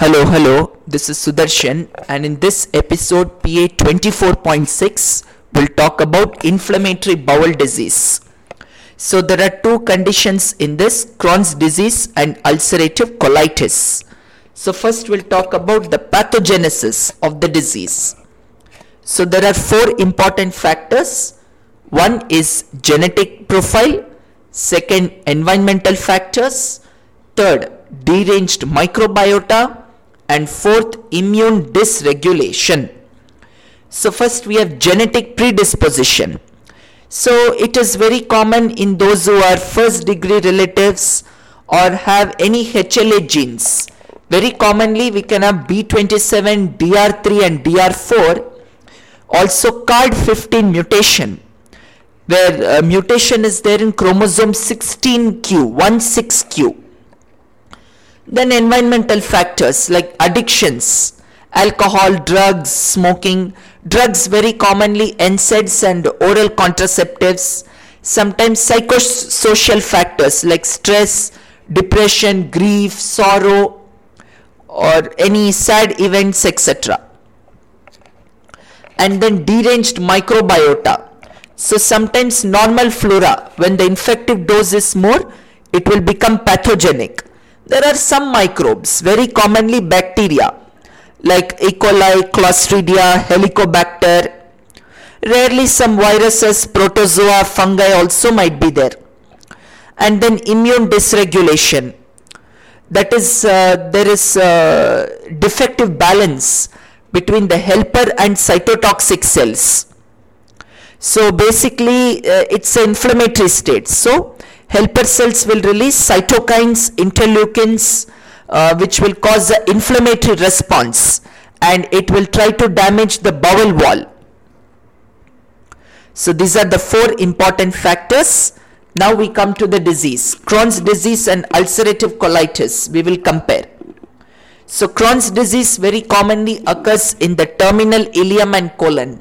Hello, hello, this is Sudarshan, and in this episode PA 24.6, we'll talk about inflammatory bowel disease. So, there are two conditions in this Crohn's disease and ulcerative colitis. So, first, we'll talk about the pathogenesis of the disease. So, there are four important factors one is genetic profile, second, environmental factors, third, deranged microbiota, and fourth, immune dysregulation. So, first we have genetic predisposition. So, it is very common in those who are first degree relatives or have any HLA genes. Very commonly, we can have B27, DR3, and DR4. Also, CARD15 mutation where uh, mutation is there in chromosome 16q 16q then environmental factors like addictions alcohol drugs smoking. Drugs very commonly NSAIDs and oral contraceptives. Sometimes psychosocial factors like stress depression grief sorrow or any sad events etc and then deranged microbiota. So sometimes normal flora, when the infective dose is more, it will become pathogenic. There are some microbes, very commonly bacteria, like E. coli, Clostridia, Helicobacter. Rarely some viruses, protozoa, fungi also might be there. And then immune dysregulation. That is, uh, there is uh, defective balance between the helper and cytotoxic cells so basically uh, it's an inflammatory state. So helper cells will release cytokines, interleukins, uh, which will cause an inflammatory response and it will try to damage the bowel wall. So these are the four important factors. Now we come to the disease. Crohn's disease and ulcerative colitis. We will compare. So Crohn's disease very commonly occurs in the terminal ileum and colon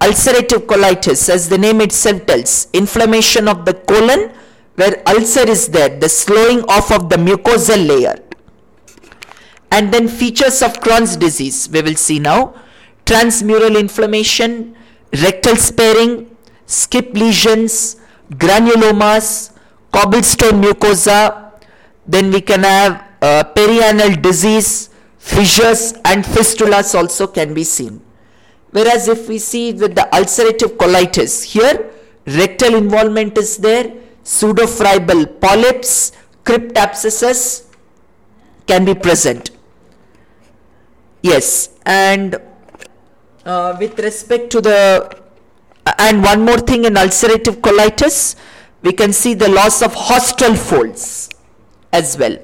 ulcerative colitis as the name itself tells inflammation of the colon where ulcer is there the slowing off of the mucosal layer. And then features of Crohn's disease we will see now. Transmural inflammation rectal sparing skip lesions granulomas cobblestone mucosa. Then we can have uh, perianal disease fissures and fistulas also can be seen. Whereas if we see with the ulcerative colitis, here rectal involvement is there, pseudofibril polyps, crypt abscesses can be present. Yes, and uh, with respect to the, and one more thing in ulcerative colitis, we can see the loss of haustral folds as well.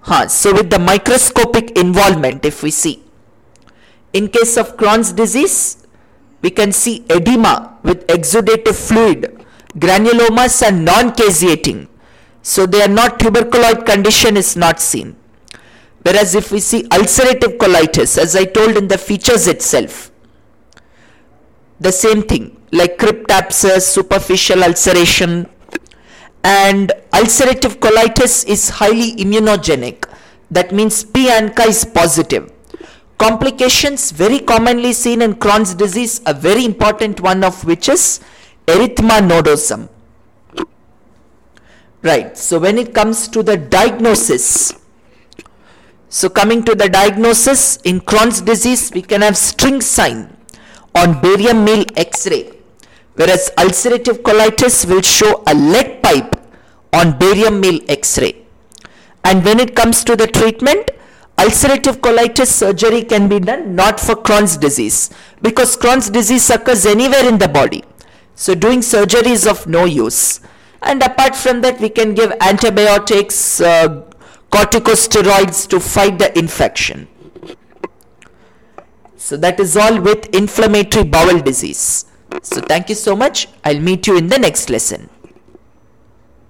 Huh, so with the microscopic involvement, if we see, in case of Crohn's disease, we can see edema with exudative fluid. Granulomas are non-caseating. So they are not tuberculoid condition is not seen. Whereas if we see ulcerative colitis, as I told in the features itself, the same thing like crypt abscess, superficial ulceration, and ulcerative colitis is highly immunogenic. That means P ANCA is positive. Complications very commonly seen in Crohn's disease, a very important one of which is erythema nodosum. Right, so when it comes to the diagnosis, so coming to the diagnosis in Crohn's disease, we can have string sign on barium meal X-ray, whereas ulcerative colitis will show a lead pipe on barium meal X-ray. And when it comes to the treatment, ulcerative colitis surgery can be done not for Crohn's disease because Crohn's disease occurs anywhere in the body. So doing surgery is of no use. And apart from that, we can give antibiotics, uh, corticosteroids to fight the infection. So that is all with inflammatory bowel disease. So thank you so much. I'll meet you in the next lesson.